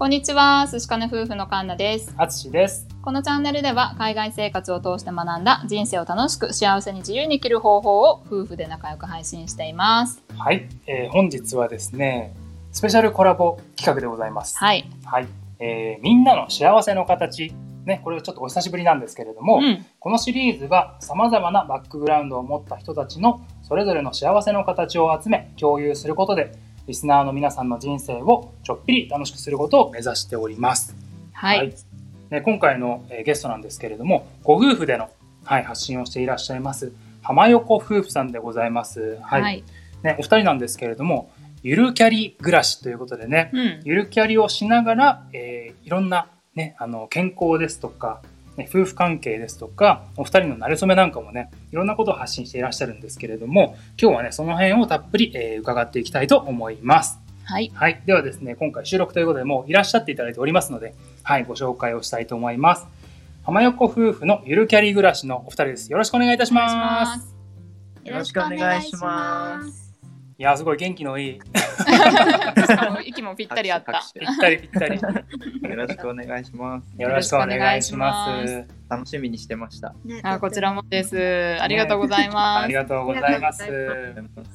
こんにちは、寿司かね夫婦のカンナです。あつしです。このチャンネルでは海外生活を通して学んだ人生を楽しく幸せに自由に生きる方法を夫婦で仲良く配信しています。はい、えー本日はですね、スペシャルコラボ企画でございます。はい。はい、えーみんなの幸せの形。ね、これはちょっとお久しぶりなんですけれども、うん。このシリーズは様々なバックグラウンドを持った人たちのそれぞれの幸せの形を集め共有することでリスナーの皆さんの人生をちょっぴり楽しくすることを目指しております。はい。ね、今回の、えーゲストなんですけれどもご夫婦での、はい、発信をしていらっしゃいます浜横夫婦さんでございます。は。はいいね、お二人なんですけれどもゆるキャリ暮らしということでね、うん。ゆるキャリをしながら、えーいろんな、ね、あの健康ですとか、ね、夫婦関係ですとかお二人の馴れ初めなんかもねいろんなことを発信していらっしゃるんですけれども今日はねその辺をたっぷり、えー伺っていきたいと思います。はい。はい、ではですね今回収録ということでもういらっしゃっていただいておりますので、はい、ご紹介をしたいと思います。浜横夫婦のゆるキャリ暮らしのお二人です。よろしくお願いいたしま。す。よろしくお願いします。いやーすごい元気のいい息もぴったりあった。ぴったりぴったりよろしくお願いします。よろしくお願いします。楽しみにしてました。ねあ、こちらもです。ありがとうございますあり。がとうございます。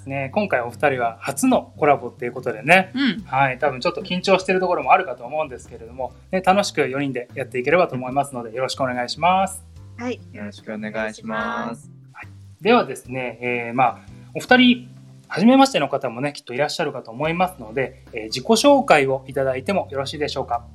ね、今回お二人は初のコラボっていうことでね、うん。はい、多分ちょっと緊張してるところもあるかと思うんですけれども、ね、楽しく4人でやっていければと思いますので、よろしくお願いします。はい。よろしくお願いします。ではですね、えーまあ、お二人、初めましての方もね、きっといらっしゃるかと思いますので、えー自己紹介をいただいてもよろしいでしょうか。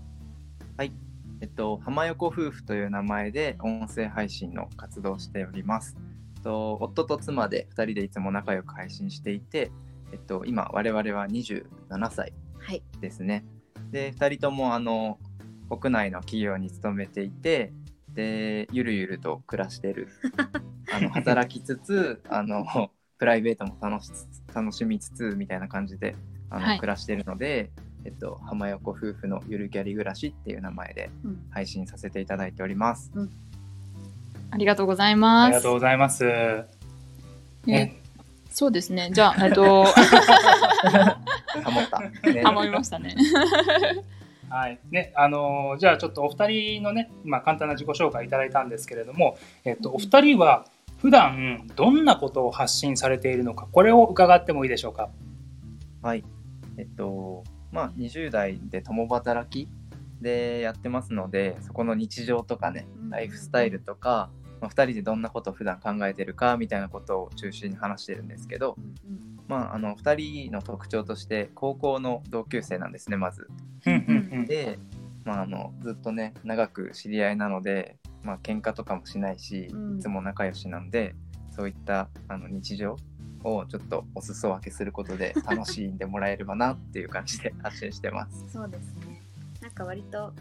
えっと、浜横夫婦という名前で音声配信の活動をしております。えっと、夫と妻で2人でいつも仲良く配信していて、えっと、今我々は27歳はい。ですね。で、2人ともあの国内の企業に勤めていて、で、ゆるゆると暮らしてる。あの働きつつ、あのプライベートも楽しつつ楽しみつつみたいな感じであの、はい暮らしてるので、えっと、浜横夫婦のゆるキャリ暮らしっていう名前でうん。配信させていただいております。ありがとうございあます。りがとうございます。え？ね、そうですね。じゃあ、えっと、ハモった。ねハモりましたね。はい。ね、あのーじゃあちょっとお二人のね、今簡単な自己紹介いただいたんですけれども、えっと、お二人は普段どんなことを発信されているのか、これを伺ってもいいでしょうか？はい。えっと、まあ、20代で共働きでやってますので、そこの日常とかね、ライフスタイルとか、まあ、2人でどんなことを普段考えてるかみたいなことを中心に話してるんですけど、まあ、あの2人の特徴として高校の同級生なんですねまず。うんうんうんで、まあ、あのずっとね長く知り合いなので、まあ喧嘩とかもしないし、うんいつも仲良しなんでそういったあの日常をちょっとお裾分けすることで 楽しんでもらえればなっていう感じで発信してます。そうですね。なんか割と、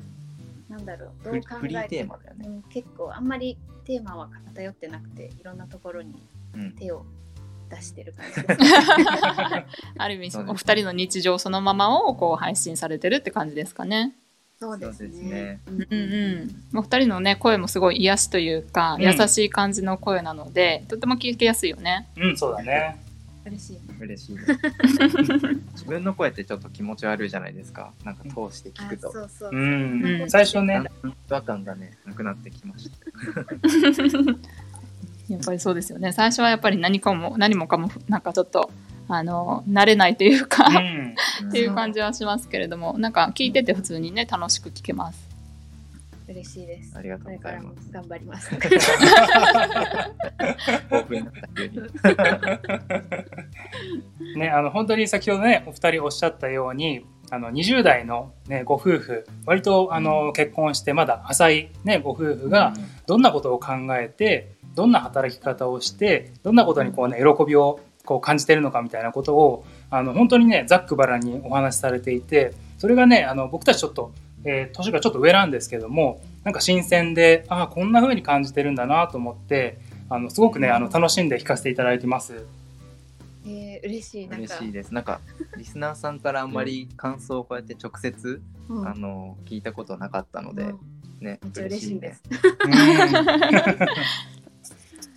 なんだろう、どフリう考えてフリーテーマだよね。うん、結構あんまりテーマは偏ってなくて、いろんなところにうん、手を出してる感じです。ある意味、お二人の日常そのままをこう配信されてるって感じですかね。そうですそうですねね。うんうんうん。お二人のね、声もすごい癒しというか、うん優しい感じの声なので、とても聞きやすいよね。うん、そうだね。嬉しいね。嬉しい。自分の声ってちょっと気持ち悪いじゃないですか。なんか通して聞あくと。そうそう。うんうん最初ね違和感がねなくなってきました。やっぱりそうですよね。最初はやっぱり何かも、何もかも、なんかちょっと、あの、慣れないというか、うっん、ていう感じはしますけれども、なんか聞いてて普通にね、楽しく聞けます。嬉しいです。ありがとうこれからもございます。頑張ります。ね、あの本当に先ほどねお二人おっしゃったようにあの20代の、ね、ご夫婦割とあの結婚してまだ浅い、ね、ご夫婦がどんなことを考えてどんな働き方をしてどんなことにこう、ね、喜びをこう感じてるのかみたいなことをあの本当にねざっくばらんにお話しされていてそれがねあの僕たちちょっと、えー年がちょっと上なんですけどもなんか新鮮でああこんな風に感じてるんだなと思ってあのすごくねあの楽しんで聞かせていただいてます。えー、嬉しい。なんか嬉しいです。なんかリスナーさんからあんまり感想をこうやって直接、うんあの聞いたことなかったので、うんね嬉しいです。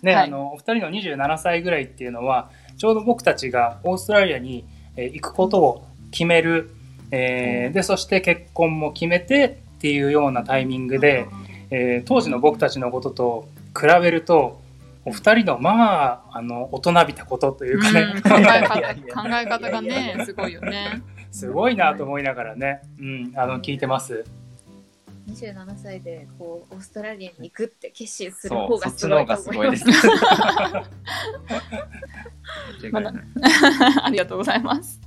ね、はいあのお二人の27歳ぐらいっていうのはちょうど僕たちがオーストラリアにえー行くことを決める、えーでそして結婚も決めてっていうようなタイミングで、えー当時の僕たちのことと比べるとお二人のまああの大人びたことというかね、うん。考え方考え方がねすごいよね。すごいなと思いながらね、うん、あの聞いてます。27歳でこうオーストラリアに行くって決心する方がすごいそっちの方がすごいです。間違いないありがとうございます。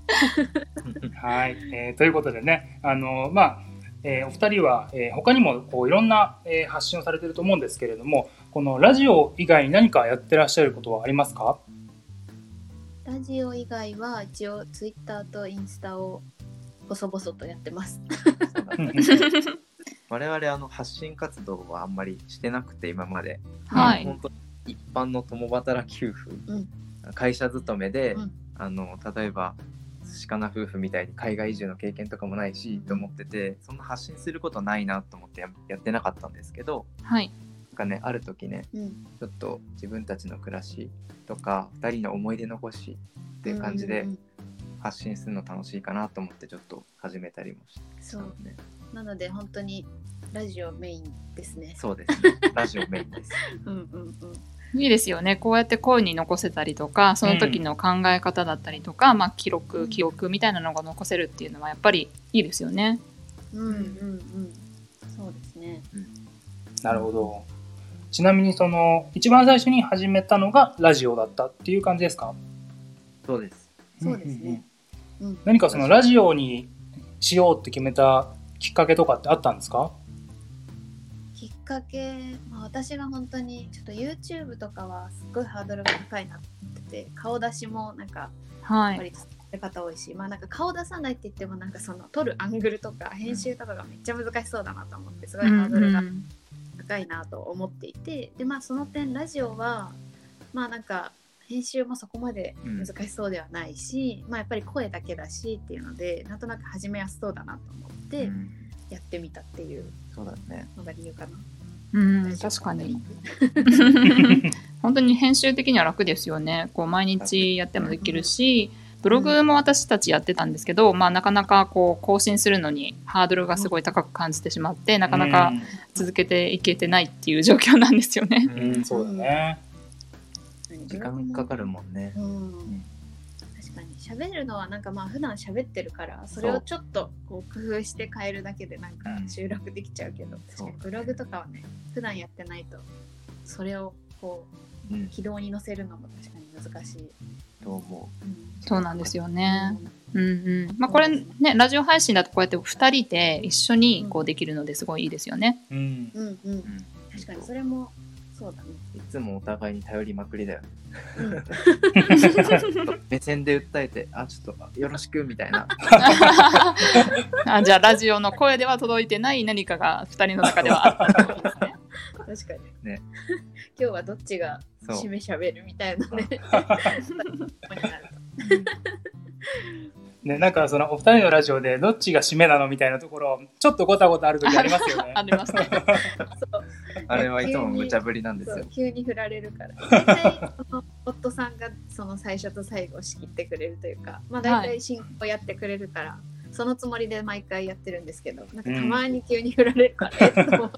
はい、えーということでね、あのまあ、えーお二人は、えー他にもこういろんな、えー発信をされてると思うんですけれども、このラジオ以外に何かやってらっしゃることはありますか？ラジオ以外は一応ツイッターとインスタを細々とやってます。我々あの発信活動はあんまりしてなくて今まで、はい。本当一般の共働き夫婦、うん。会社勤めで、うん。あの例えば鹿な夫婦みたいに海外移住の経験とかもないし、と思っててそんな発信することないなと思ってややってなかったんですけどはい。なんかねある時ねうん、ちょっと自分たちの暮らしとか2人の思い出残しっていう感じで発信するの楽しいかなと思ってちょっと始めたりもしてそう。ねなので本当にラジオメインですね。そうですねラジオメインです うんうんうん。いいですよね。こうやって声に残せたりとか、その時の考え方だったりとか、まあ記録、記憶みたいなのが残せるっていうのはやっぱりいいですよね。うんうんうん。そうですね。なるほど。ちなみにその一番最初に始めたのがラジオだったっていう感じですか？そうですそうですね。うん。何かそのラジオにしようって決めたきっかけとかってあったんですか？きっかけ、まあ、私が本当にちょっと YouTube とかはすっごいハードルが高いなって思ってて顔出しもなんかはい。割とる方多いし、まあなんか顔出さないって言ってもなんかその撮るアングルとか編集とかがめっちゃ難しそうだなと思ってすごいハードルがうん高いなと思っていてでまあその点ラジオはまあなんか編集もそこまで難しそうではないし、まあやっぱり声だけだしっていうのでなんとなく始めやすそうだなと思ってうんやってみたっていうそうだねのが理由かな。うん、確かに。本当に編集的には楽ですよね。こう毎日やってもできるし、ブログも私たちやってたんですけど、まあなかなかこう更新するのにハードルがすごい高く感じてしまって、なかなか続けていけてないっていう状況なんですよね。うん、うん、そうだね。時間かかるもんね。うん。確かに。喋るのはなんかまあ普段喋ってるからそれをちょっとこう工夫して変えるだけでなんかうん。集落できちゃうけど、確かにブログとかはね普段やってないとそれをこうん。う軌道に乗せるのも確かに難しい。と思そうなんですよね。うん。うん。まあこれね、ラジオ配信だとこうやって2人で一緒にこうできるのですごいいいですよね。うん。うんうん。う、うん。確かにそれもそうだね。いつもお互いに頼りまくりだよねうん目線で訴えてあちょっとよろしくみたいな あじゃあラジオの声では届いてない何かが2人の中ではあったとですね。確かに。ね今日はどっちが締めしゃべるみたいなね。ね、なんかそのお二人のラジオでどっちが締めなのみたいなところちょっとごたごたある時ありますよね あ。りますね。そう あれはいつも無茶ぶりなんですよ急に振られるから 大体その夫さんがその最初と最後を仕切ってくれるというか、まあ、大体進行やってくれるから、そのつもりで毎回やってるんですけどなんかたまに急に振られるから、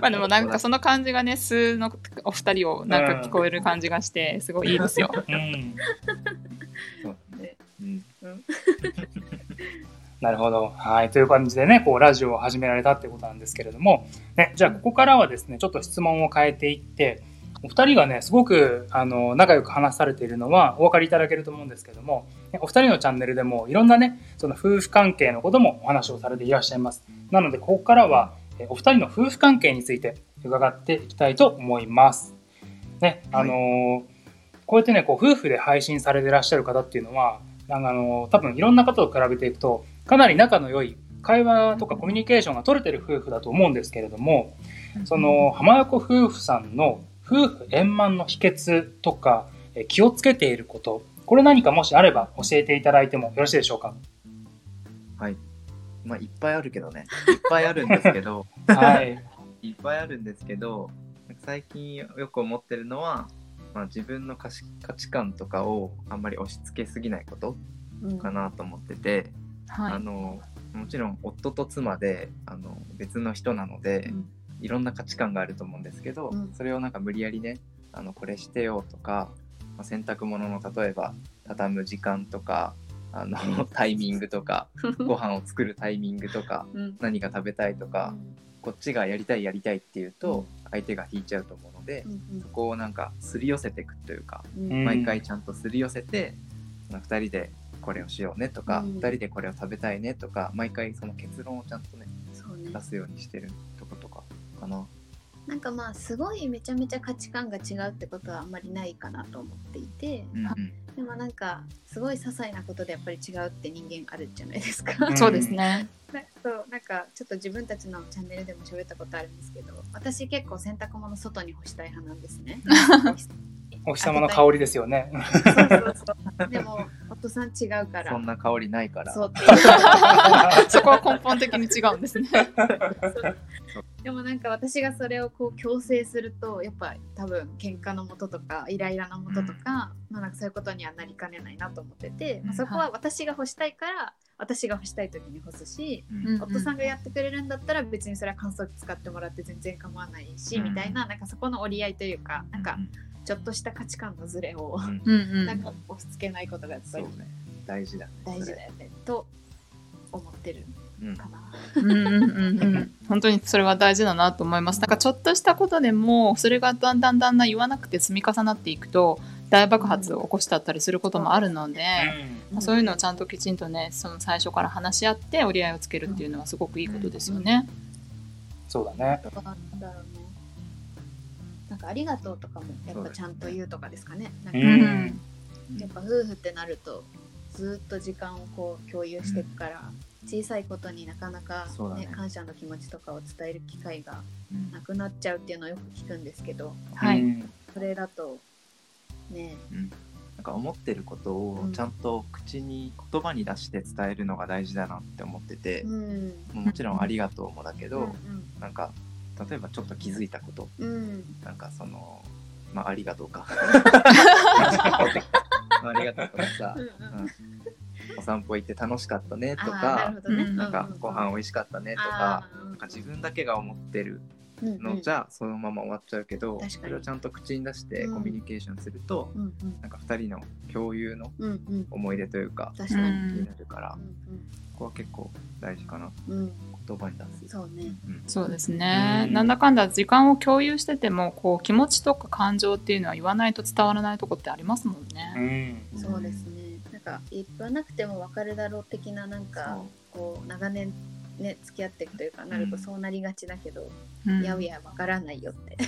まあでもなんかその感じがね、素のお二人をなんか聞こえる感じがして、すごいいいですよ。うん。そうねうんなるほど。はい。という感じでね、こう、ラジオを始められたってことなんですけれども、ね、じゃあ、ここからはですね、ちょっと質問を変えていって、お二人がね、すごく、あの、仲良く話されているのはお分かりいただけると思うんですけども、ねお二人のチャンネルでも、いろんなね、その夫婦関係のこともお話をされていらっしゃいます。なので、ここからは、えお二人の夫婦関係について伺っていきたいと思います。ね、あのーこうやってね、こう、夫婦で配信されていらっしゃる方っていうのは、あの、多分いろんな方と比べていくと、かなり仲の良い会話とかコミュニケーションが取れてる夫婦だと思うんですけれども、その浜横夫婦さんの夫婦円満の秘訣とかえ気をつけていること、これ何かもしあれば教えていただいてもよろしいでしょうか？はいまあいっぱいあるけどねいっぱいあるんですけどはい。いっぱいあるんですけど 最近よく思ってるのは、まあ、自分の価値価値観とかをあんまり押し付けすぎないことうん。かなと思っててはい。あのもちろん夫と妻であの別の人なので、うん。いろんな価値観があると思うんですけど、うん。それをなんか無理やりねあのこれしてよとか、まあ洗濯物の例えば畳む時間とかあのタイミングとか ご飯を作るタイミングとかうん。何が食べたいとか、こっちがやりたいやりたいっていうと相手が引いちゃうと思うので、うんそこをなんかすり寄せていくというか、うんうん毎回ちゃんとすり寄せてその2人でこれをしようねとか、うん2人でこれを食べたいねとか毎回その結論をちゃんとねね出すようにしてるとことかかな。なんかまあすごいめちゃめちゃ価値観が違うってことはあんまりないかなと思っていてうんうんでもなんかすごい些細なことでやっぱり違うって人間あるじゃないですか。うんそうですね。そうなんかちょっと自分たちのチャンネルでも喋ったことあるんですけど私結構洗濯物外に干したい派なんですね。お日様の香りですよね。そうそうそうでも夫さん違うからそんな香りないから。そう そこは根本的に違うんですね。でもなんか私がそれをこう強制するとやっぱ多分喧嘩のもととかイライラのもととか,、まあ、なんかそういうことにはなりかねないなと思ってて、まあ、そこは私が干したいから私が干したい時に干すし、うん。夫さんがやってくれるんだったら別にそれは乾燥機使ってもらって全然構わないし、うん。みたいななんかそこの折り合いというかなんかちょっとした価値観のズレを、うん。なんか押し付けないことがやっぱりね。大事だね。大事だよねと思ってるそれ。うん。かな。うんうんうんうん。本当にそれは大事だなと思います。なんかちょっとしたことでもそれがだんだんだんだん言わなくて積み重なっていくと大爆発を起こしちゃったりすることもあるので、まあそういうのをちゃんときちんとねその最初から話し合って折り合いをつけるっていうのはすごくいいことですよね。そうだね。とかなんだろうね。なんかありがとうとかもやっぱちゃんと言うとかですかね。なんかやっぱ夫婦ってなるとずっと時間をこう共有していくから、小さいことになかなか、ねね感謝の気持ちとかを伝える機会がうんなくなっちゃうっていうのをよく聞くんですけどはいうんそれだとね。うん。なんか思ってることをうん。ちゃんと口に言葉に出して伝えるのが大事だなって思っててう、ん。もちろん「ありがとう」もだけど、うんなんか例えばちょっと気づいたこと。うん。うんなんかそのまあありがとうか。まあありがとうとかさ、うんうん。うん。お散歩行って楽しかったねとかるほどね。うんなんかご飯美味しかったねとかなんか自分だけが思ってるうんのじゃそのまま終わっちゃうけど、確かに。それをちゃんと口に出してうん。コミュニケーションすると、うんうん。なんか2人の共有のうんうん。思い出というか確かに。うんになるから、ここは結構大事かな。うん。うん言葉に出す。そうね。うん。そうですね、うん。なんだかんだ時間を共有しててもこう気持ちとか感情っていうのは言わないと伝わらないとこってありますもんうね。ん。そうですね。なんか言わなくても分かるだろう的ななんかこう長年ね付き合っていくというかなるとうんそうなりがちだけど、うんいやいや分からないよって。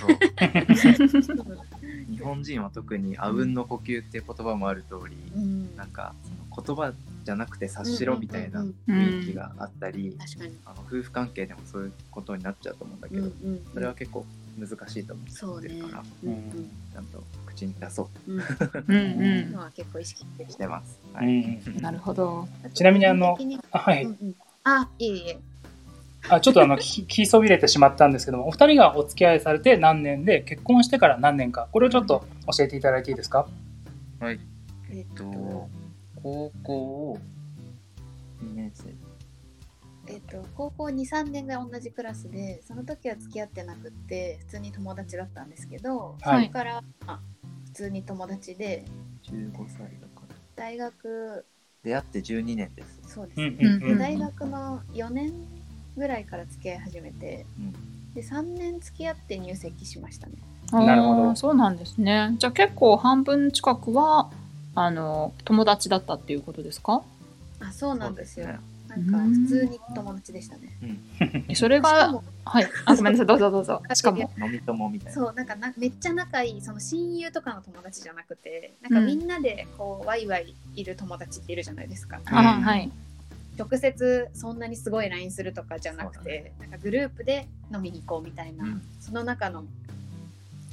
日本人は特にあうんの呼吸っていう言葉もある通り、うん、なんかその言葉じゃなくて察しろみたいなうん雰囲気があったり、確かに。あの夫婦関係でもそういうことになっちゃうと思うんだけど、うんうん、それは結構難しいと思そうねってるから、。うんうんちゃんと口に出そうんうん。うんのは結構意識してます。うはい なるほど。ちなみにあのはい。うんうんあいえいえ。あちょっとあの聞聞 きそびれてしまったんですけどもお二人がお付き合いされて何年で結婚してから何年かこれをちょっと教えていただいていいですか？はい。えっと、高校2年生。えっと、高校23年が同じクラスでその時は付き合ってなくって普通に友達だったんですけど、はいそこから、まあ、普通に友達で15歳だから。大学出会って12年です。そうですね、う大学の4年ぐらいから付き合い始めてうん。で3年付き合って入籍しましたねなるほどそうなんですね。じゃあ結構半分近くはあの友達だったっていうことですか？あそうなんですよなんか普通に友達でしたね。それがはい。あごめんなさい。どうぞどうぞ。しかも。飲み友みたいな。そうなんかなめっちゃ仲いいその親友とかの友達じゃなくてなんかみんなでこう、ワイワイいる友達っているじゃないですか。あはい。直接そんなにすごい LINE するとかじゃなくて、なんかグループで飲みに行こうみたいな、うん。その中の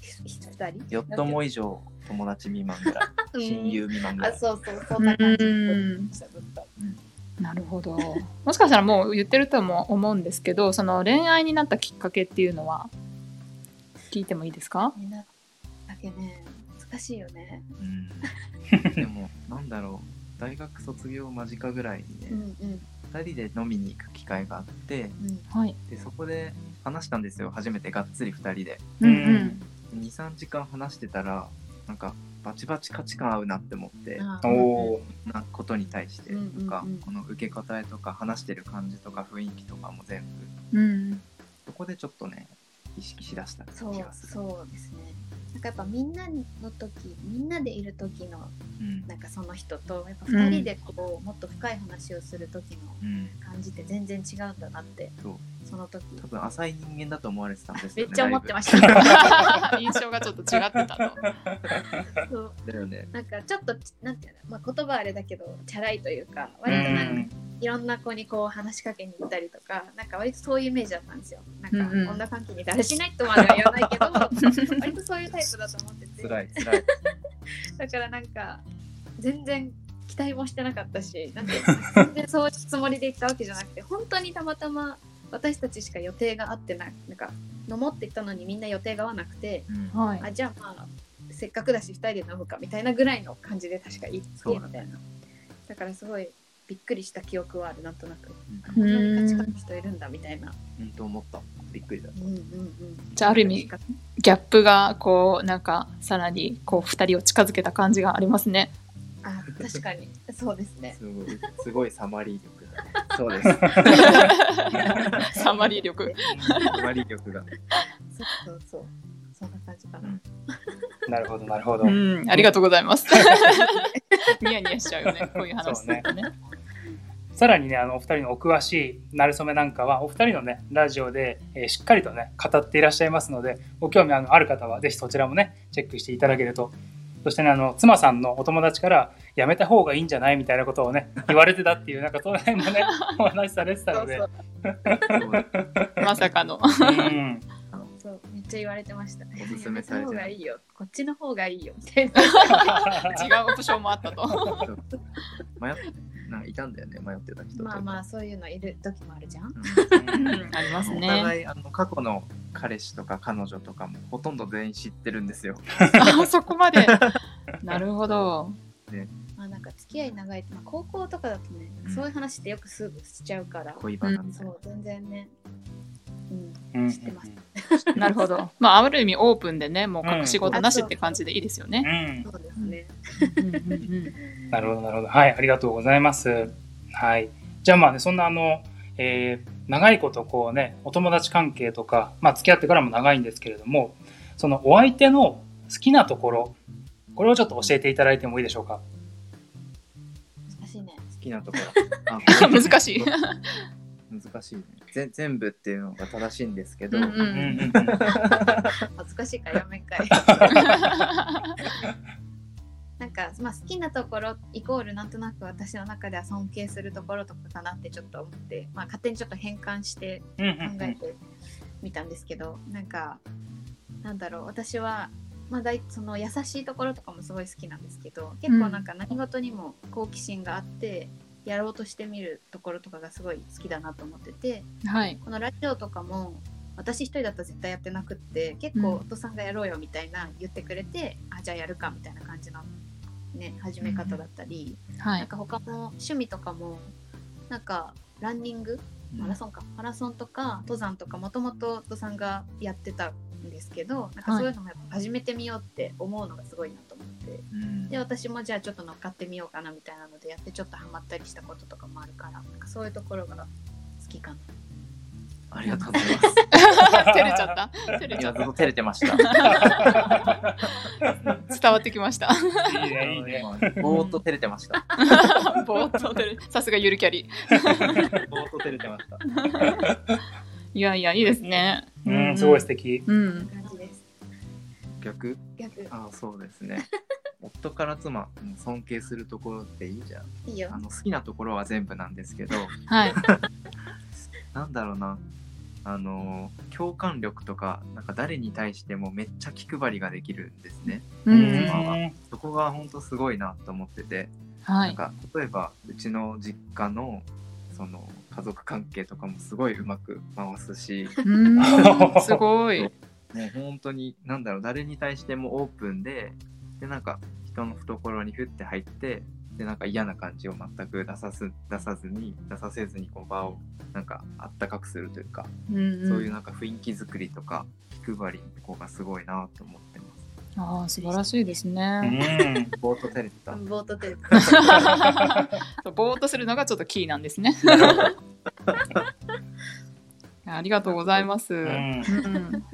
2人？よっとも以上友達未満ぐらい。親友未満ぐらい。あそうそうそんな感じ。うん。でしたずっとなるほど。もしかしたらもう言ってるとも思うんですけど、その恋愛になったきっかけっていうのは聞いてもいいですか？みんなだけね難しいよねうん。でも、なんだろう。大学卒業間近ぐらいにね、うんうん2人で飲みに行く機会があってうんはい。でそこで話したんですよ初めてがっつり2人でうんうん。23時間話してたらなんかバチバチ価値観合うなって思ってなことに対してうんとか、この受け答えとか話してる感じとか雰囲気とかも全部うん。そこでちょっとね意識しだした気そうがする。そうですねなんかやっぱみんなの時みんなでいる時のうん。なんかその人とやっぱ2人でこう、もっと深い話をする時のうん。感じって全然違うんだなってそう。その時。多分浅い人間だと思われてたんですよねめっちゃ思ってましした。印象がちょっと違ってたと。そう。ただよね。なんかちょっとなんていうの、まあ、言葉あれだけどチャラいというか割となんかいろんな子にこう話しかけに行ったりとかなんか割とそういうイメージだったんですよ。なんかうんうん。女関係にだらしないとまでは言わないけど 割とそういうタイプだと思ってて。辛い辛い。だからなんか全然期待もしてなかったしなんていうの全然そういうつもりで行ったわけじゃなくて本当にたまたま私たちしか予定が合ってないなんか飲もうって言ったのにみんな予定が合わなくてうんはい。あじゃあまあせっかくだし2人で飲むかみたいなぐらいの感じで確か行ってそうだみたいな。だからすごいびっくりした記憶はあるなんとなく。うん。こんなに価値観の人いるんだみたいな。本当思った。びっくりだ。うんうんうん。じゃあある意味ギャップがこうなんかさらにこう二人を近づけた感じがありますね。あ確かに。そうですね。すごいすごいサマリー力だね。そうです。サマリー力。サマリー力が。そうそうそうそんな感じかな、うん。なるほどなるほど、うん、ありがとうございます。ニヤニヤしちゃうよね、こういう話。するとね。さらにねあのお二人のお詳しい馴れ初めなんかはお二人のねラジオで、えーしっかりとね語っていらっしゃいますのでご興味あのある方はぜひそちらもねチェックしていただけると。そしてねあの妻さんのお友達からやめた方がいいんじゃないみたいなことをね言われてたっていうなんかその辺もねお話しされてたので。そう。まさかの。うんそうめっちゃ言われてました。おすすめされてやめた方るがいいよ。こっちの方がいいよみたいな違うオプションもあったと。迷っなんかいたんだよね迷ってた人まあまあそういうのいる時もあるじゃん。うん。ありますおね。互いあの過去の彼氏とか彼女とかもほとんど全員知ってるんですよ。あ そこまで。なるほど。まあなんか付き合い長いと、まあ、高校とかだとね、うん。そういう話ってよくすぐしちゃうから。恋バナみたいな。そう全然ねうんうん知ってますなるほど。まあ、ある意味オープンでね、もう隠し事なしって感じでいいですよね。うんそうですね、なるほど、なるほど。はい、ありがとうございます。はい。じゃあまあね、そんなあの、えー長いことこうね、お友達関係とか、まあ付き合ってからも長いんですけれども、そのお相手の好きなところ、これをちょっと教えていただいてもいいでしょうか？難しいね好きなところ。あ難しい。難しい ね。ぜ全部っていうのが正しいんですけど、うんうんうん。うんうん恥ずかしいからやめんかい。なんか、まあ、好きなところイコールなんとなく私の中では尊敬するところとかかなってちょっと思って、まあ、勝手にちょっと変換してうんうん。考えてみたんですけど、なんかなんだろう私は、まあ、だいその優しいところとかもすごい好きなんですけど結構なんか何事にも好奇心があってやろうとしてみるところとかがすごい好きだなと思っててはい。このラジオとかも私一人だったら絶対やってなくって結構お父さんがやろうよみたいな言ってくれて、あじゃあやるかみたいな感じの、ね、始め方だったり、はい。なんか他も趣味とかもなんかランニングマラソンか、マラソンとか登山とかもともと夫さんがやってたんですけどなんかそういうのもやっぱ始めてみようって思うのがすごいなと思ってうんで私もじゃあちょっと乗っかってみようかなみたいなのでやってちょっとハマったりしたこととかもあるからなんかそういうところが好きかな。ありがとうございます。照れちゃった。照れちゃっ今ずっと照れてました。た。伝わってきました。いいね、いいね。今ぼーっと照れてました。ぼーっと照れさすがゆるキャリ。ぼーっと照れてました。いやいや、いいですね。うん、すごい素敵。うん。逆？逆あそうですね。夫から妻、うん尊敬するところっていいじゃん。いいよあ。の好きなところは全部なんですけど、はい。なんだろうな。あの共感力とかなんか誰に対してもめっちゃ気配りができるんですね。うんうんそこが本当すごいなと思ってて、はい。なんか例えばうちの実家のその家族関係とかもすごいうまく回すし、うん。すごい。もう本当になんだろう誰に対してもオープンででなんか人の懐にふって入ってでなんか嫌な感じを全く出さす出さずに出させずにこう場をなんかあったかくするというか、うんうんそういうなんか雰囲気作りとか気配りとかがすごいなと思ってます。ああ素晴らしいですうね。ん。ボート照れてた。ボートテレビ ぼーっとするのがちょっとキーなんですね。ありがとうございます。ううんん。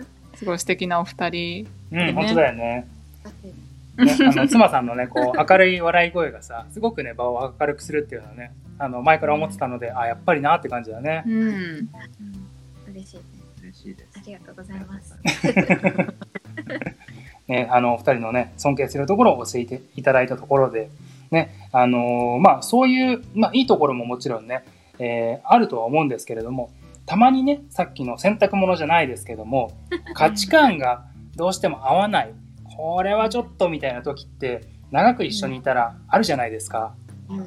すごい素敵なお二人。うん、本当だよね。ね、あの妻さんのねこう 明るい笑い声がさすごくね場を明るくするっていうのはねあの前から思ってたのであやっぱりなって感じだねうん。うん嬉しいね嬉しいです。ありがとうございます ねあのお二人のね尊敬するところを教えていただいたところでねあのーまあそういう、まあ、いいところももちろんね、えーあるとは思うんですけれどもたまにねさっきの洗濯物じゃないですけども 価値観がどうしても合わない。これはちょっとみたいな時って長く一緒にいたらあるじゃないですか。うんうん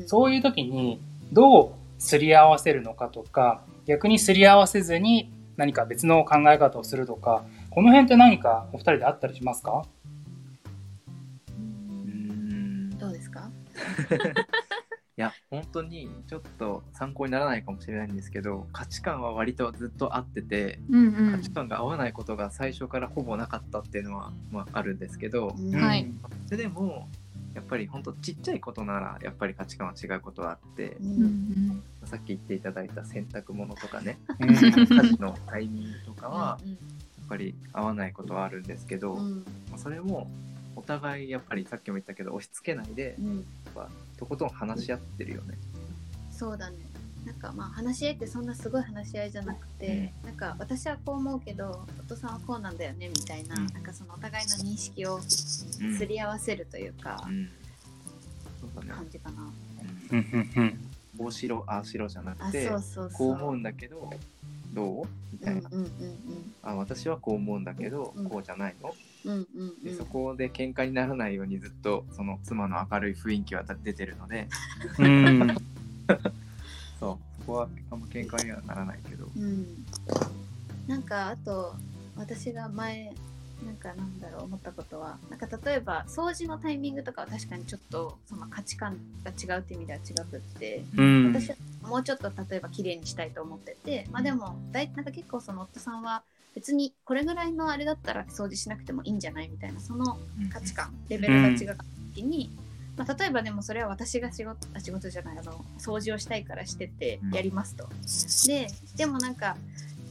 うん。そういう時にどうすり合わせるのかとか逆にすり合わせずに何か別の考え方をするとかこの辺って何かお二人であったりしますか？どうですか？い や本当にちょっと参考にならないかもしれないんですけど価値観は割とずっと合っててうんうん。価値。観が合わないことが最初からほぼなかったっていうのは、まあ、あるんですけどうん。はい。それでもやっぱり本当ちっちゃいことならやっぱり価値観は違うことはあってううん。んさっき言っていただいた洗濯物とかねうん。家事のタイミングとかはうんやっぱり合わないことはあるんですけど、うん。まあそれもお互いやっぱりさっきも言ったけど押し付けないでうんとことん話し合ってるよね。そうだね。なんかまあ話し合いってそんなすごい話し合いじゃなくて、なんか私はこう思うけど夫さんはこうなんだよねみたいな,、うん。なんかそのお互いの認識をうん。すり合わせるというか、うん。そうだね。感じかな、うん。うんうんこうしろああしろじゃなあくてそうそうこう思うんだけどどう？みたいな、うんうんうんあ私はこう思うんだけど、うん。こうじゃないの？うんうんでそこで喧嘩にならないようにずっとその妻の明るい雰囲気は出てるので。うん。そうそこはあんま喧嘩にはならないけど。うん、なんかあと私が前なんかなんだろう思ったことは。なんか例えば掃除のタイミングとかは確かにちょっとその価値観が違うっていう意味では違くって、うん。私はもうちょっと例えば綺麗にしたいと思ってて。まあでもだいなんか結構その夫さんは別にこれぐらいのあれだったら掃除しなくてもいいんじゃないみたいなその価値観レベルが違った時に、まあ、例えばでもそれは私が仕事あ仕事じゃないあの掃除をしたいからしててうん。やりますと。ででもなんか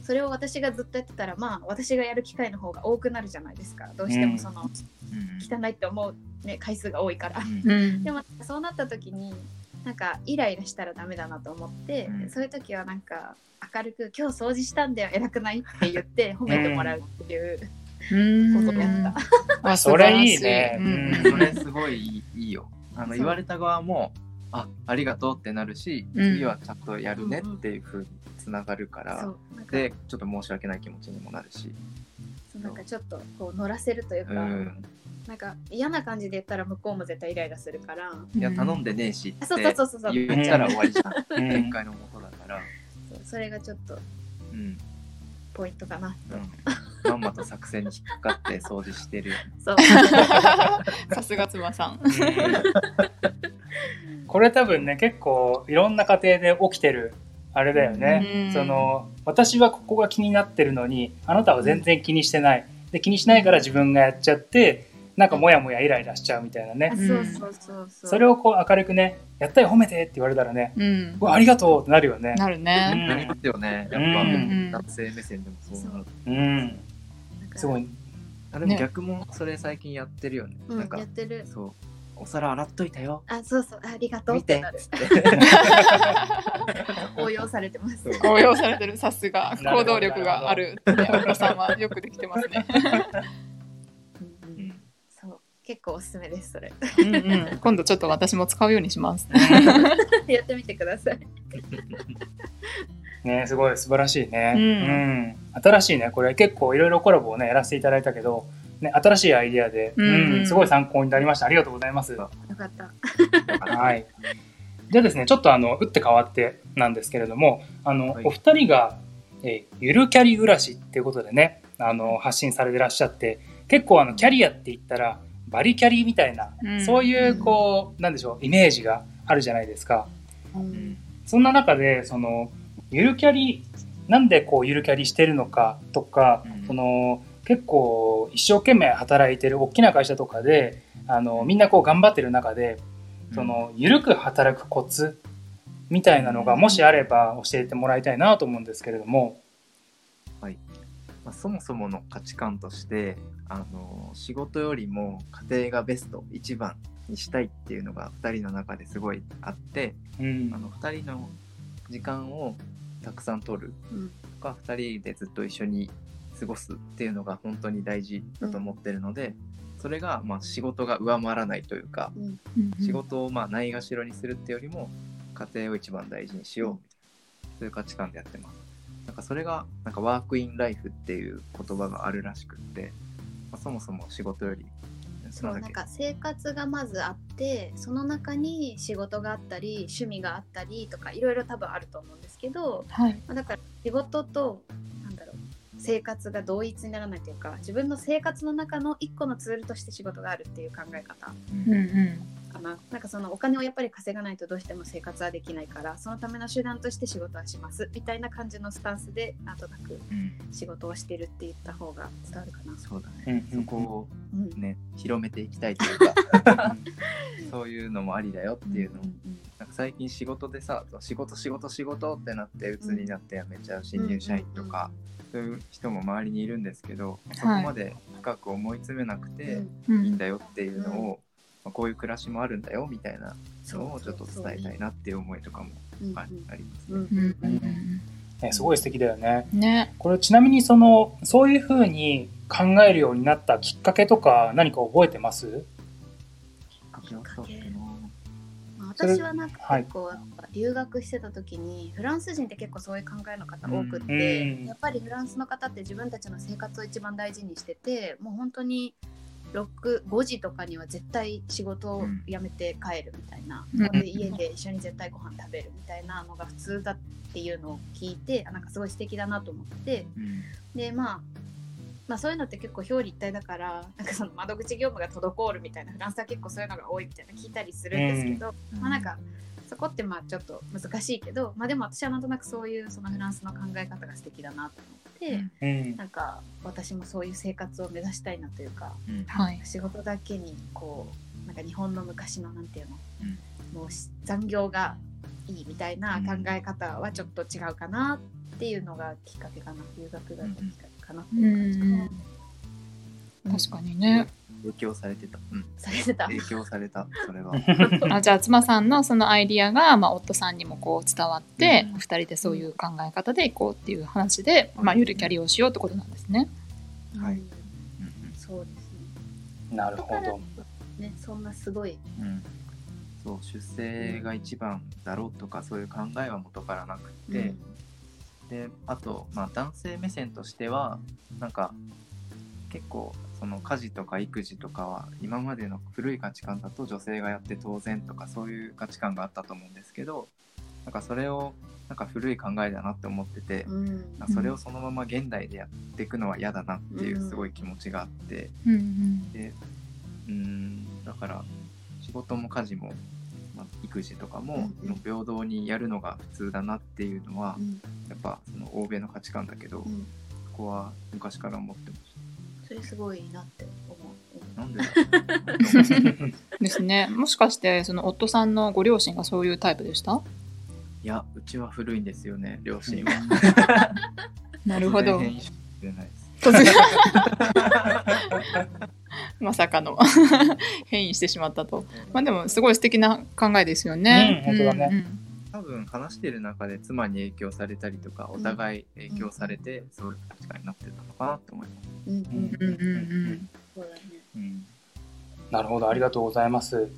それを私がずっとやってたらまあ私がやる機会の方が多くなるじゃないですか。どうしてもそのうん。汚いって思う、ね、回数が多いから。うん。うん。でもそうなった時になんかイライラしたらダメだなと思って、うん。そういう時はなんか明るく「今日掃除したんだよ偉くない?」って言って褒めてもらうっていう。うん。ことをやった。あそれい。いね。素晴らしいそれすごいいいよ。あの言われた側もあありがとうってなるしうん。次はちゃんとやるねっていうふうにつながるから、そう。なんかでちょっと申し訳ない気持ちにもなるし、そうなんかちょっとこう乗らせるというか、うん、なんか嫌な感じで言ったら向こうも絶対イライラするから、うんいや頼んでねえしってあそうそうそうそうそう。言ったら終わりじゃん。うん。展開のもとだから、それがちょっとうん。ポイントかな。と、うん、まんまと作戦に引っかかって掃除してる。よねそう。さすが妻さん。これ多分ね結構いろんな家庭で起きてるあれだよね、うん。その私はここが気になってるのにあなたは全然気にしてない。で気にしないから自分がやっちゃってなんかモヤモヤイライラしちゃうみたいなね。あそうそうそうそう。それをこう明るくねやったよ褒めてって言われたらねうん。ありがとうってなるよね。なるうね。ん。なりますよね。やっぱ、うん。男性目線でもそう思ううん。すごい。あでも逆もそれ最近やってるよね、うんなんかやってる。そう。お皿洗っといたよ。あそうそう。ありがとう見って 応用されてます。応用されてる。さすが。行動力がある、ね、お子さんはよくできてますね。結構おすすめですそれ。うんうん、今度ちょっと私も使うようにします。やってみてください。ねすごい素晴らしいね、うん。うん。新しいねこれ結構いろいろコラボをねやらせていただいたけど、ね、新しいアイディアで、うんうん。すごい参考になりました。ありがとうございます、よかった。はい。じゃあですね、ちょっとあの、打って変わってなんですけれども、あの、はい。お二人が、えーゆるキャリ暮らしっていうことでね、あの、発信されてらっしゃって、結構あの、キャリアって言ったら、バリキャリみたいな、うん。そういうこうなんでしょうイメージがあるじゃないですか。うん。そんな中でそのゆるキャリなんでこうゆるキャリしてるのかとか、うん。その結構一生懸命働いてる大きな会社とかであのみんなこう頑張ってる中でそのゆるく働くコツみたいなのがもしあれば教えてもらいたいなと思うんですけれども。まあ、そもそもの価値観としてあの仕事よりも家庭がベスト一番にしたいっていうのが2人の中ですごいあってうん。あの2人の時間をたくさん取るうん。とか2人でずっと一緒に過ごすっていうのが本当に大事だと思ってるので、それがまあ仕事が上回らないというか、うん。仕事をまあないがしろにするってよりも家庭を一番大事にしようみたいなそういう価値観でやってます。なんかそれがなんかワークインライフっていう言葉があるらしくって、まあ、そもそも仕事よりそうなんか生活がまずあってその中に仕事があったり趣味があったりとかいろいろ多分あると思うんですけど、はい。まあ、だから仕事となんだろう生活が同一にならないというか自分の生活の中の一個のツールとして仕事があるっていう考え方うんうん。かな。なんかそのお金をやっぱり稼がないとどうしても生活はできないからそのための手段として仕事はします。みたいな感じのスタンスでなんとなくうん。仕事をしてるって言った方が伝わるかな。そうだうんね、そこをうん。ね広めていきたいというか そういうのもありだよっていうの。をんんなんか最近仕事でさ仕事仕事仕事ってなって鬱になって辞めちゃう新入社員とか、そういう人も周りにいるんですけど、そこまで深く思い詰めなくてうんうん。いいんだよっていうのを、まあ、こういう暮らしもあるんだよみたいなのをちょっと伝えたいなっていう思いとかもうんあありますね。すごい素敵だよね。うん。ね。これちなみにそのそういうふうに考えるようになったきっかけとか何か覚えてます？きっかけはそう私はなんかはい結構やっぱ留学してた時にフランス人って結構そういう考えの方多くっうんて、うんやっぱりフランスの方って自分たちの生活を一番大事にしててもう本当に65時とかには絶対仕事を辞めて帰るみたいな、うん。で家で一緒に絶対ご飯食べるみたいなのが普通だっていうのを聞いてあなんかすごい素敵だなと思って。うん。でまあまあそういうのって結構表裏一体だからなんかその窓口業務が滞るみたいなフランスは結構そういうのが多いみたいな聞いたりするんですけど、まあなんかそこってまあちょっと難しいけどまあでも私はなんとなくそういうそのフランスの考え方が素敵だなと思って、うん。なんか私もそういう生活を目指したいなというかうん。はい。仕事だけにこうなんか日本の昔のなんていうの、うん。もうし残業がいいみたいな考え方はちょっと違うかなっていうのがきっかけかな。留学がきっかけかなってういう感じかな。ん。確かにね。影響されてた、うん、されてた。影響されたそれは あじゃあ妻さんのそのアイディアが、まあ、夫さんにもこう伝わって、うん二人でそういう考え方でいこうっていう話で、まあ、ゆるキャリをしようってことなんですね。はいうんそうですね。なるほど。ね、そんなすごい。うんうんそう出世が一番だろうとかそういう考えは元からなくって、であと、まあ、男性目線としてはなんか結構その家事とか育児とかは今までの古い価値観だと女性がやって当然とかそういう価値観があったと思うんですけどなんかそれをなんか古い考えだなって思ってて、うん。それをそのまま現代でやっていくのは嫌だなっていうすごい気持ちがあって、うんうん。でうーんだから仕事も家事も、まあ、育児とかも平等にやるのが普通だなっていうのはうん。やっぱその欧米の価値観だけど、うん。そこは昔から思ってましそれすごいなって思う。た。なんで ですね。もしかしてその夫さんのご両親がそういうタイプでした？いやうちは古いんですよね両親は。なるほど まさかの変異してしまったと。まあでもすごい素敵な考えですよね。うん本当だねうん多分話してる中で妻に影響されたりとかお互い影響されてそういう価値観になってたのかなと思います。うんうん。うんうんうんそうだね。うんなるほど、ありがとうございます。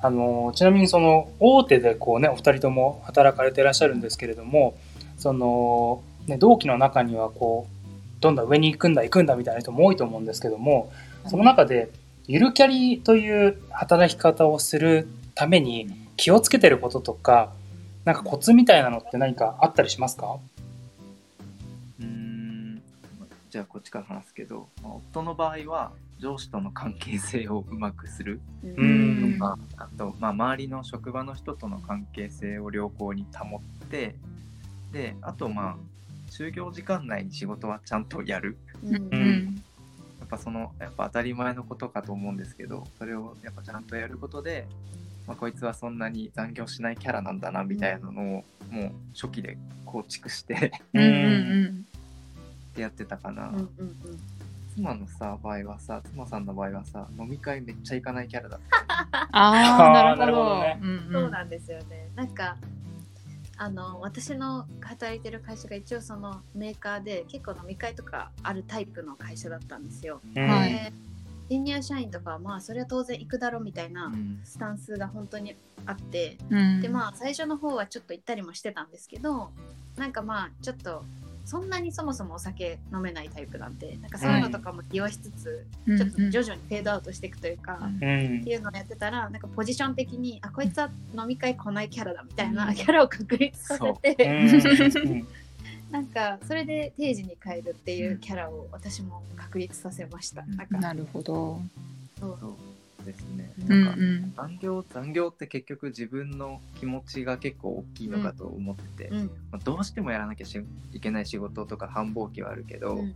あのちなみにその大手でこうねお二人とも働かれていらっしゃるんですけれどもその、ね、同期の中にはこうどんどん上に行くんだ行くんだみたいな人も多いと思うんですけどもその中でゆるキャリという働き方をするために気をつけてることとかなんかコツみたいなのって何かあったりしますか？うーん。じゃあこっちから話すけど、まあ夫の場合は上司との関係性をうまくするううん。とか、あと、まあ、周りの職場の人との関係性を良好に保ってであとまあ就業時間内に仕事はちゃんとやる。うん。やっぱそのやっぱ当たり前のことかと思うんですけどそれをやっぱちゃんとやることで、まあ、こいつはそんなに残業しないキャラなんだなみたいなのをもう初期で構築してうんうんやってたかな、うんうんうん。妻のさ場合はさ妻さんの場合はさ飲み会めっちゃ行かないキャラだった。あ あなるほなるほどどね。うんそうなんですよね。なんかあの私の働いてる会社が一応そのメーカーで結構飲み会とかあるタイプの会社だったんですよ。うん。はいでシニア社員とかはまあそれは当然行くだろうみたいなうん。スタンスが本当にあって、うん。でまあ最初の方はちょっと行ったりもしてたんですけどなんかまあちょっとそんなにそもそもお酒飲めないタイプなんでなんかそういうのとかも利用しつつ、うん。ちょっと徐々にフェードアウトしていくというか。うん。うんっていうのをやってたらなんかポジション的にあこいつは飲み会来ないキャラだみたいな、うん。キャラを確立させう。て、んなんかそれで定時に帰るっていうキャラを私も確立させました、うん。なんか。なるほど。そうそう。ですね。うんなんかうん残業残業って結局自分の気持ちが結構大きいのかと思ってて、うん。まあ、どうしてもやらなきゃしいけない仕事とか繁忙期はあるけど、うん。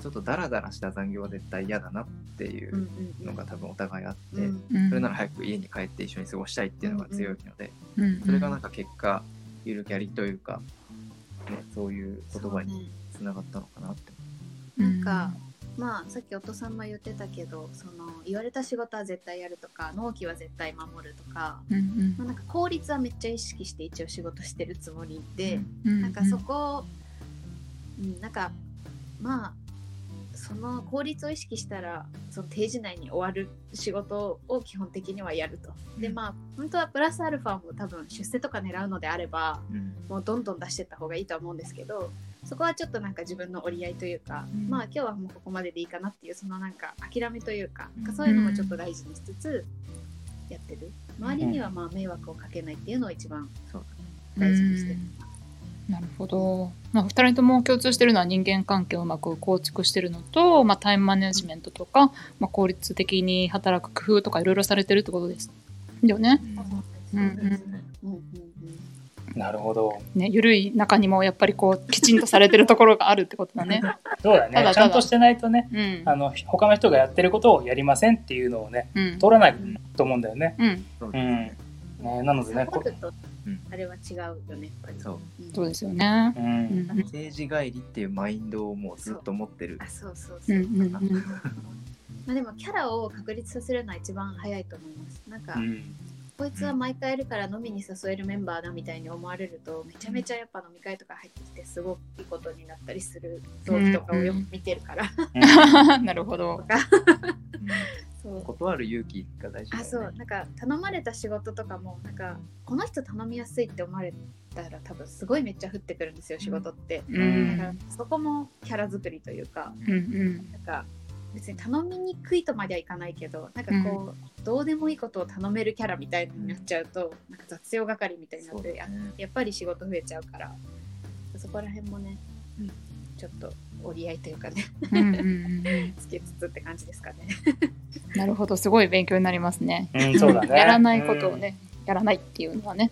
ちょっとダラダラした残業は絶対嫌だなっていうんうのが多分お互いあって、うん。うんそれなら早く家に帰って一緒に過ごしたいっていうのが強いので、うん。それがなんか結果ゆるキャリというか、ね、そういう言葉につながったのかなって。なんかまあさっきお父さんも言ってたけどその言われた仕事は絶対やるとか納期は絶対守るとか、うんうん。まあ、なんか効率はめっちゃ意識して一応仕事してるつもりで、うん。なんかそこを、うん、なんかまあその効率を意識したらその定時内に終わる仕事を基本的にはやると。でまあ本当はプラスアルファも多分出世とか狙うのであればうん。もうどんどん出してった方がいいとは思うんですけどそこはちょっとなんか自分の折り合いというか、うん。まあ今日はもうここまででいいかなっていうそのなんか諦めというか,、そういうのもちょっと大事にしつつやってる。周りにはまあ迷惑をかけないっていうのを一番大事にしてる。なるほど、まあ、2人とも共通してるのは人間関係をうまく構築してるのと、まあ、タイムマネジメントとか、まあ、効率的に働く工夫とかいろいろされてるってことですよね。なるほど。ね緩い中にもやっぱりこうきちんとされてるところがあるってことだね。そうだね。ただただちゃんとしてないとね、うんあの他の人がやってることをやりませんっていうのをね、うん通らないと思うんだよね。うん、そうですうん。ね。ね、なのでね、こサポートとうんあれは違うよね、やっぱり。そううんそうですよね。う。うんん政治帰りっていうマインドをもうずっと持ってるあ、そうそううそう。んうんうん まあでもキャラを確立させるのは一番早いと思います。なんか、うん。こいつは毎回いるから飲みに誘えるメンバーだみたいに思われるとめちゃめちゃやっぱ飲み会とか入ってきてすごくいいことになったりする動機とかをよく見てるから。なるほど。断る勇気が大事ね。あそう。なんか頼まれた仕事とかもなんかこの人頼みやすいって思われたら多分すごいめっちゃ降ってくるんですよ仕事って、うん。だからそこもキャラ作りというか。うんうん。なんか別に頼みにくいとまではいかないけどなんかこう、どうでもいいことを頼めるキャラみたいになっちゃうと、なんか雑用係みたいになって、ね。やっぱり仕事増えちゃうから。そこら辺もね、うんちょっと折り合いというかねうんつけつつって感じですかね。なるほどすごい勉強になりますね。うん、そうだね。やらないことをね、やらないっていうのはね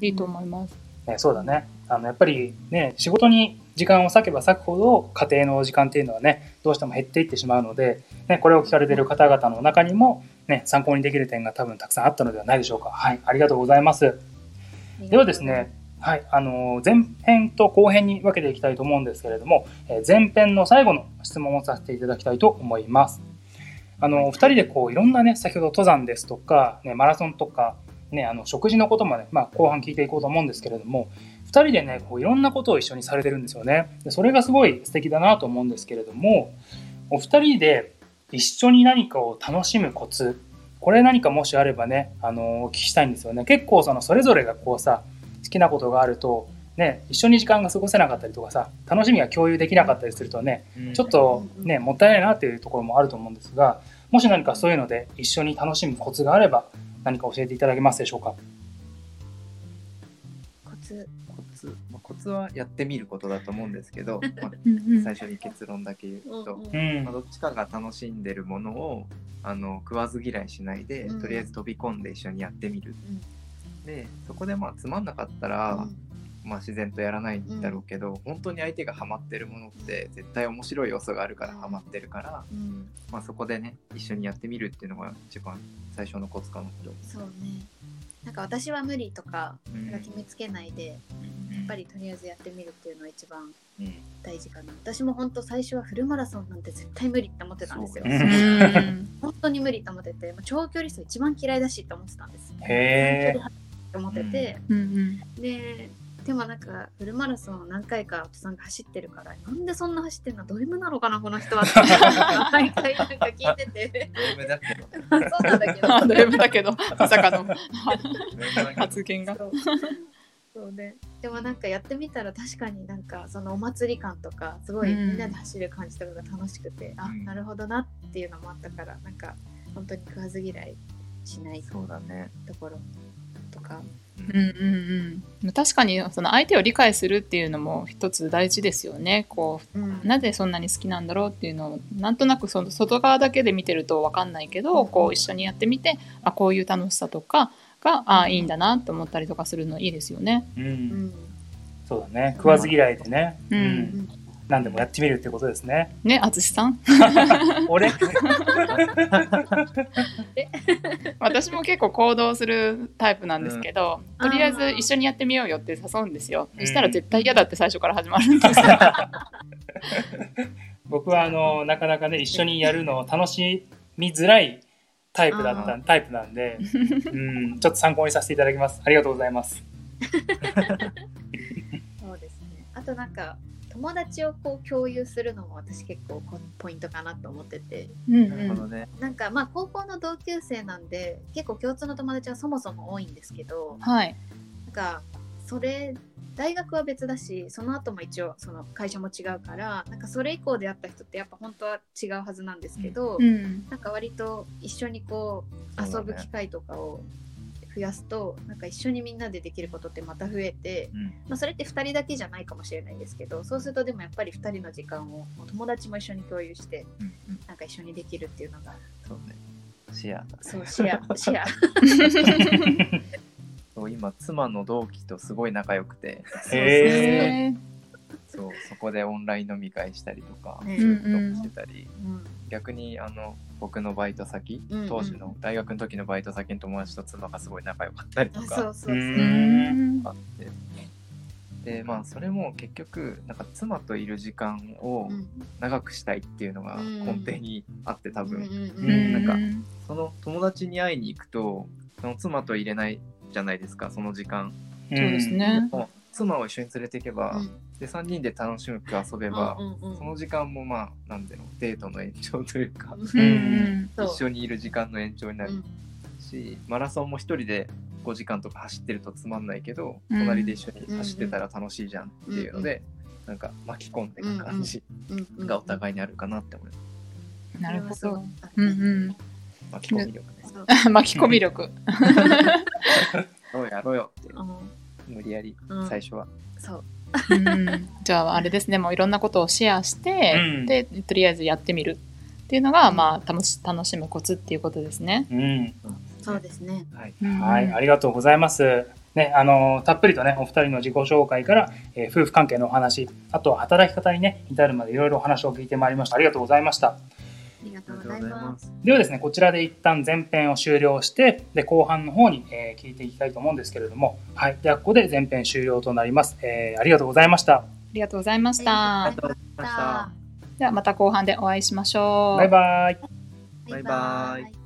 いいと思います。うん。ね、そうだね。あの、やっぱりね、仕事に時間を割けば割くほど、家庭の時間っていうのはね、どうしても減っていってしまうので、ね、これを聞かれている方々の中にも、ね、参考にできる点が多分たくさんあったのではないでしょうか。はい、ありがとうございます。ではですね、はい、あの前編と後編に分けていきたいと思うんですけれども、えー前編の最後の質問をさせていただきたいと思います。あの、お二人でこういろんなね、先ほど登山ですとか、ね、マラソンとか、ね、あの食事のこともね、まあ、後半聞いていこうと思うんですけれども、二人でね、こういろんなことを一緒にされてるんですよね。でそれがすごい素敵だなと思うんですけれども、お二人で一緒に何かを楽しむコツ、これ何かもしあればね、あのお聞きしたいんですよね。結構そのそれぞれがこうさ、好きなことがあると、ね、一緒に時間が過ごせなかったりとかさ、楽しみが共有できなかったりするとね、うん。ちょっとね、もったいないなっていうところもあると思うんですが、もし何かそういうので一緒に楽しむコツがあれば、何か教えていただけますでしょうか？コツ。コツ、まあ、コツはやってみることだと思うんですけど、まあ、最初に結論だけ言うと、うん。うん。まあ、どっちかが楽しんでるものをあの食わず嫌いしないで、うん。とりあえず飛び込んで一緒にやってみる。うんでそこでまあつまんなかったら、うん。まあ、自然とやらないんだろうけど、本当に相手がハマってるものって絶対面白い要素があるからハマってるから、うん。まあ、そこでね一緒にやってみるっていうのが一番最初のコツかなと。そうね。なんか私は無理とかうん。なんか決めつけないで、やっぱりとりあえずやってみるっていうのが一番うん。大事かな。私も本当最初はフルマラソンなんて絶対無理って思ってたんですよ。本当に無理って思ってて長距離走一番嫌いだしって思ってたんです。へー。短距離走って思ってて、うん。うんででもなんかフルマラソンを何回か夫さんが走ってるからなんでそんな走ってんの？ド M なのかなこの人はって。毎回なんか聞いてて。ド M だけど。そうなんだけど。あだけどまさかの。ド M 発言が。そう。ねで。もなんかやってみたら確かになんかそのお祭り感とかすごいうんみんなで走る感じとかが楽しくて、あうん。なるほどなっていうのもあったからなんか本当に食わず嫌いしないとそうだね。ころとかうんうんうん確かにその相手を理解するっていうのも一つ大事ですよねこうんうなぜそんなに好きなんだろうっていうのをなんとなくその外側だけで見てると分かんないけど、うんこう一緒にやってみてあこういう楽しさとかがあいいんだなと思ったりとかするのいいですよね。う。うんんそうだね。食わず嫌いでね。ううんん。何でもやってみるってことですね。ね淳さん 俺？私も結構行動するタイプなんですけど、うんとりあえず一緒にやってみようよって誘うんですよ。うんそしたら絶対嫌だって最初から始まるんですよ。僕はあのなかなかね一緒にやるのを楽しみづらいタイプだったあタイプなんで、うん、ちょっと参考にさせていただきます。ありがとうございます。そうですねあとなんか友達をこう共有するのも私結構こポイントかなと思っててうんなるほどね。なんかまあ高校の同級生なんで結構共通の友達はそもそも多いんですけどはい。なんかそれ大学は別だしその後も一応その会社も違うからなんかそれ以降で会った人ってやっぱ本当は違うはずなんですけど、うん。なんか割と一緒にこう遊ぶ機会とかを増やすと、なんか一緒にみんなでできることってまた増えて、うん。まあ、それって2人だけじゃないかもしれないですけどそうするとでもやっぱり2人の時間を友達も一緒に共有して、うんなんか一緒にできるっていうのが。そうね。シェアだ。そうシェア シェア。そう今妻の同期とすごい仲良くて、へへー。そうそこでオンライン飲み会したりとか、ね。ずっともしてたり、うん。逆にあの僕のバイト先、うんうん。当時の大学の時のバイト先の友達と妻がすごい仲良かったりとかあって。でまあそれも結局なんか妻といる時間をうん。長くしたいっていうのが根底にあって多分、うんうんううん。なんかその友達に会いに行くとその妻と入れないじゃないですかその時間。そうですね。妻を一緒に連れていけば、うん。で3人で楽しく遊べば、うんうんうんその時間もまあなんでのデートの延長というか、うん一緒にいる時間の延長になるし、マラソンも一人で5時間とか走ってるとつまんないけど、うん。隣で一緒に走ってたら楽しいじゃんっていうので、うなんか巻き込んでいく感じうんうんがお互いにあるかなって思います。なるほど。うんうん。巻き込み力ね。巻き込み力。どうやろうよってう。ん無理やりうん最初は。そううんじゃああれですねもういろんなことをシェアして、うんでとりあえずやってみるっていうのが、まあ楽し楽しむコツっていうことですね。うん。そうですねはい。はい、ありがとうございます。ね、あのたっぷりとね、お二人の自己紹介から、えー夫婦関係のお話、あとは働き方にね、至るまでいろいろお話を聞いてまいりました。ありがとうございました。ありがとうございますす。ではですね、こちらで一旦前編を終了して、で後半の方に、えー聞いていきたいと思うんですけれども、はい、ではここで前編終了となります。えーありがとうございました。ありがとうございました。ありがとうございました。ではまた後半でお会いしましょう。バイバイ。バイバイイ